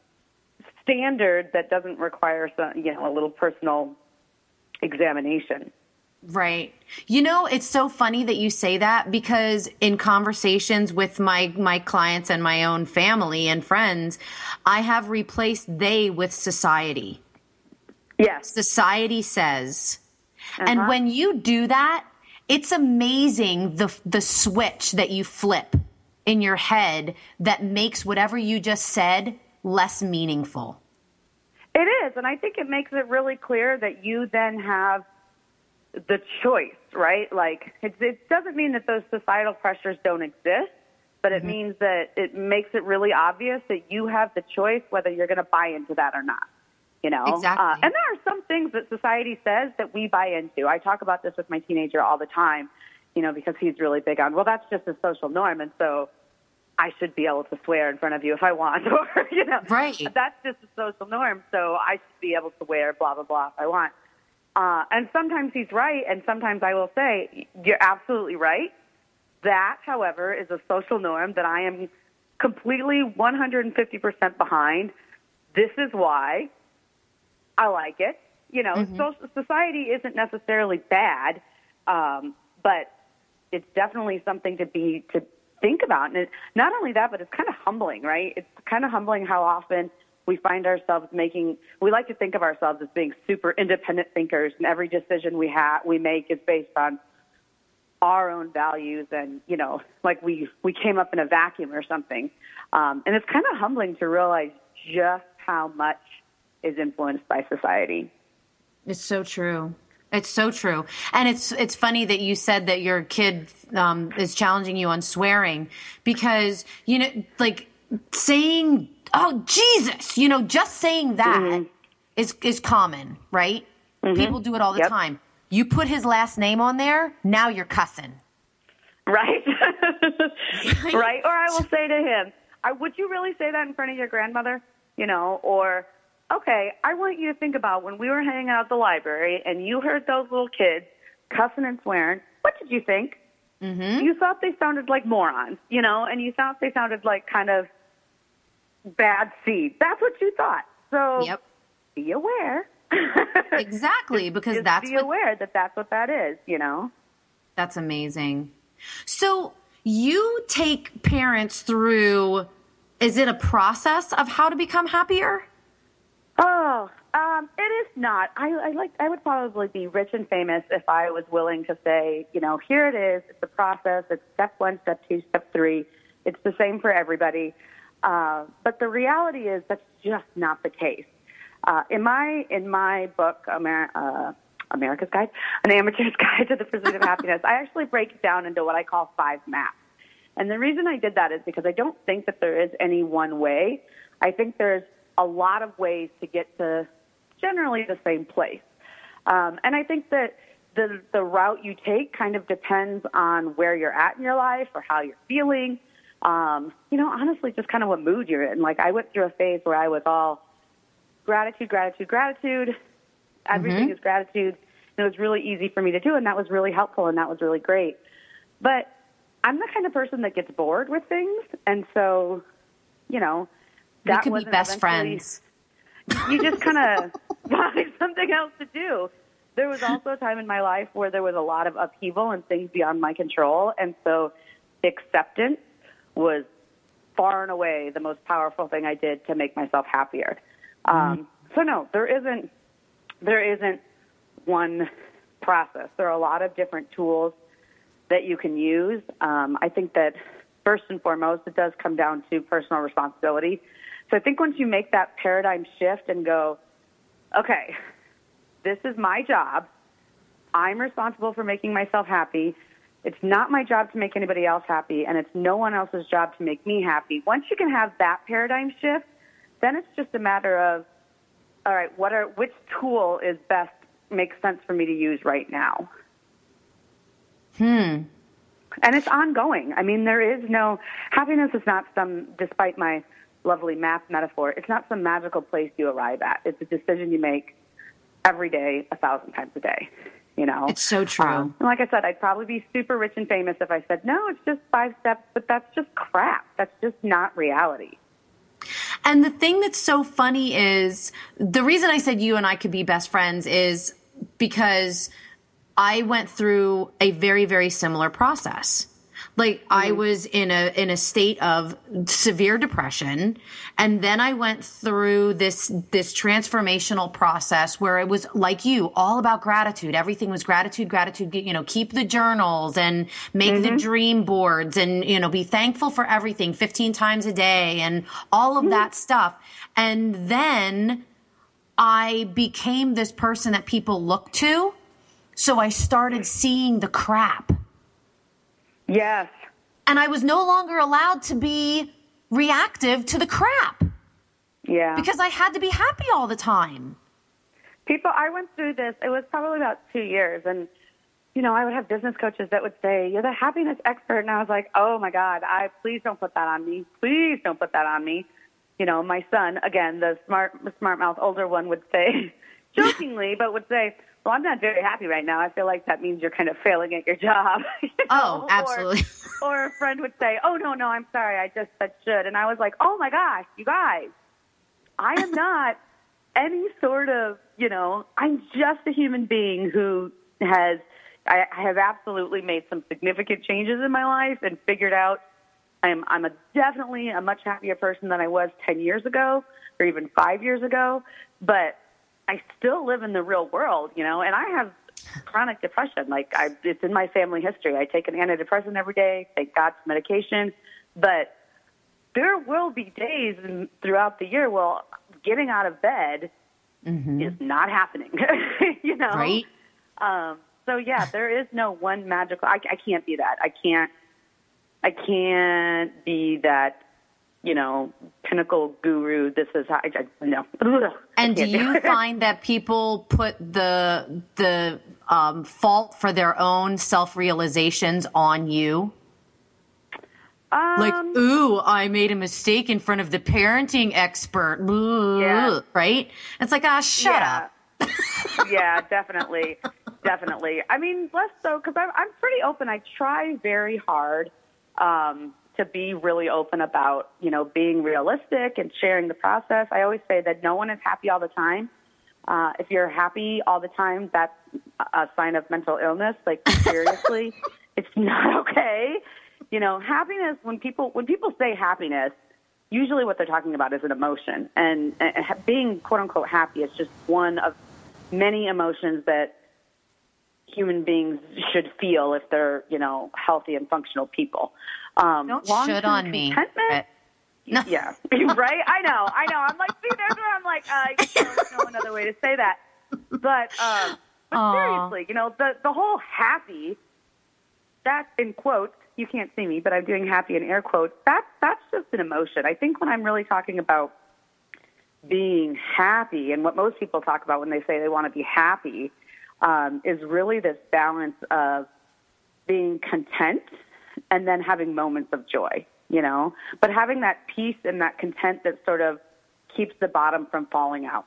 standard that doesn't require some you know a little personal examination. Right. You know, it's so funny that you say that because in conversations with my my clients and my own family and friends, I have replaced they with society. Yes. Society says. Uh-huh. And when you do that, it's amazing the the switch that you flip in your head that makes whatever you just said less meaningful. It is, and I think it makes it really clear that you then have the choice, right? Like it, it doesn't mean that those societal pressures don't exist, but it means that it makes it really obvious that you have the choice whether you're going to buy into that or not. You know, Exactly. Uh, and there are some things that society says that we buy into. I talk about this with my teenager all the time, you know, because he's really big on, well, that's just a social norm, and so I should be able to swear in front of you if I want, *laughs* or you know, Right. That's just a social norm, so I should be able to wear blah blah blah if I want. Uh, and sometimes he's right, and sometimes I will say you're absolutely right. That, however, is a social norm that I am completely 150% behind. This is why I like it. You know, social, society isn't necessarily bad, Um, but it's definitely something to be to think about. And it, not only that, but it's kind of humbling, right? It's kind of humbling how often we find ourselves making. We like to think of ourselves as being super independent thinkers, and every decision we have we make is based on our own values, and you know, like we we came up in a vacuum or something. Um, and it's kind of humbling to realize just how much is influenced by society. It's so true. It's so true, and it's it's funny that you said that your kid um, is challenging you on swearing because you know, like saying "oh Jesus," you know, just saying that Mm-hmm. is is common, right? People do it all the Yep. time. You put his last name on there, now you're cussing. Right? *laughs* right? Or I will say to him, would you really say that in front of your grandmother? You know, or, okay, I want you to think about when we were hanging out at the library and you heard those little kids cussing and swearing. What did you think? Mm-hmm. You thought they sounded like morons, you know, and you thought they sounded like kind of bad seed. That's what you thought. So Yep. be aware. *laughs* Exactly, because that's be what aware that that's what that is, you know? That's amazing. So you take parents through is it a process of how to become happier? Oh, um, it is not. I, I like. I would probably be rich and famous if I was willing to say, you know, here it is. It's a process. It's step one, step two, step three. It's the same for everybody. Uh, but the reality is that's just not the case. Uh, in my in my book, Amer- uh, America's Guide, an amateur's *laughs* guide to the pursuit of happiness, I actually break it down into what I call five maps. And the reason I did that is because I don't think that there is any one way. I think there's a lot of ways to get to generally the same place. Um, and I think that the the route you take kind of depends on where you're at in your life or how you're feeling. Um, you know, honestly, just kind of what mood you're in. Like I went through a phase where I was all gratitude, gratitude, gratitude. Everything is gratitude. And it was really easy for me to do, and that was really helpful, and that was really great. But I'm the kind of person that gets bored with things, and so, you know, We that could be best friends. *laughs* you just kind of find something else to do. There was also a time in my life where there was a lot of upheaval and things beyond my control, and so acceptance was far and away the most powerful thing I did to make myself happier. Um, so no, there isn't there isn't one process. There are a lot of different tools that you can use. Um, I think that first and foremost, it does come down to personal responsibility. So I think once you make that paradigm shift and go, okay, this is my job. I'm responsible for making myself happy. It's not my job to make anybody else happy, and it's no one else's job to make me happy. Once you can have that paradigm shift, then it's just a matter of, all right, what are which tool is best makes sense for me to use right now. Hmm. And it's ongoing. I mean, there is no happiness is not some despite my lovely math metaphor, it's not some magical place you arrive at. It's a decision you make every day, a thousand times a day. You know? It's so true. Um, and like I said, I'd probably be super rich and famous if I said, no, it's just five steps, but that's just crap. That's just not reality. And the thing that's so funny is the reason I said you and I could be best friends is because I went through a very, very similar process. Like I mm-hmm. was in a in a state of severe depression and then I went through this this transformational process where it was like you all about gratitude. Everything was gratitude gratitude you know keep the journals and make the mm-hmm. dream boards and you know be thankful for everything 15 times a day and all of mm-hmm. that stuff. And then I became this person that people look to. So I started seeing the crap Yes. and I was no longer allowed to be reactive to the crap Yeah. because I had to be happy all the time. people i went through this it was probably about two years and you know i would have business coaches that would say you're the happiness expert and i was like oh my god i please don't put that on me please don't put that on me you know my son again the smart smart mouth older one would say *laughs* jokingly but would say well i'm not very happy right now i feel like that means you're kind of failing at your *laughs* job you Oh, know? Or- absolutely. *laughs* or a friend would say oh no no i'm sorry i just said should and i was like oh my gosh you guys I am *laughs* not any sort of, you know, I'm just a human being who has, I, I have absolutely made some significant changes in my life and figured out I'm I'm a definitely a much happier person than I was 10 years ago or even 5 years ago, but I still live in the real world, you know, and I have chronic depression. Like I it's in my family history. I take an antidepressant every day, thank God for medication, but there will be days throughout the year where getting out of bed Mm-hmm. is not happening. *laughs* you know, Right. Um, so yeah, there is no one magical. I, I can't be that. I can't. I can't be that. You know, pinnacle guru. This is how. I, I, no. And do you *laughs* find that people put the the um, fault for their own self realizations on you? like, Um, ooh, I made a mistake in front of the parenting expert. Ooh, Yeah. Right? It's like, ah, shut yeah. up. *laughs* yeah, definitely, definitely. I mean, less so because I'm I'm pretty open. I try very hard um, to be really open about you know being realistic and sharing the process. I always say that no one is happy all the time. Uh, if you're happy all the time, that's a sign of mental illness. Like *laughs* seriously, it's not okay. You know, happiness. When people when people say happiness, usually what they're talking about is an emotion, and, and being quote unquote happy is just one of many emotions that human beings should feel if they're you know healthy and functional people. Um, Don't should on me. contentment- No. yeah, *laughs* right. I know, I know. I'm like, see, there's where I'm like, uh, there's no another way to say that. But, um, but seriously, you know, the the whole happy. That's in quotes. You can't see me, but I'm doing happy in air quotes. That that's just an emotion. I think when I'm really talking about being happy, and what most people talk about when they say they want to be happy, um, is really this balance of being content and then having moments of joy, you know, but having that peace and that content that sort of keeps the bottom from falling out.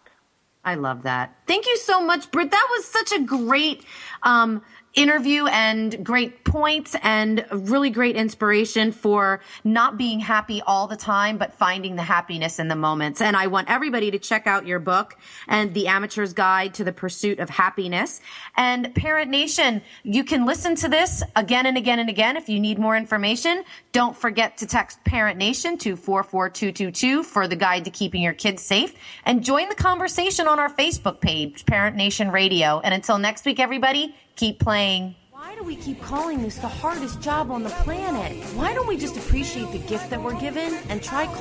I love that. Thank you so much, Britt. That was such a great um, interview and great points and really great inspiration for not being happy all the time, but finding the happiness in the moments. And I want everybody to check out your book and The Amateur's Guide to the Pursuit of Happiness. And Parent Nation, you can listen to this again and again and again if you need more information. Don't forget to text Parent Nation to 44222 for the guide to keeping your kids safe and join the conversation on our Facebook page, Parent Nation Radio. And until next week, everybody, keep playing. Why do we keep calling this the hardest job on the planet? Why don't we just appreciate the gift that we're given and try calling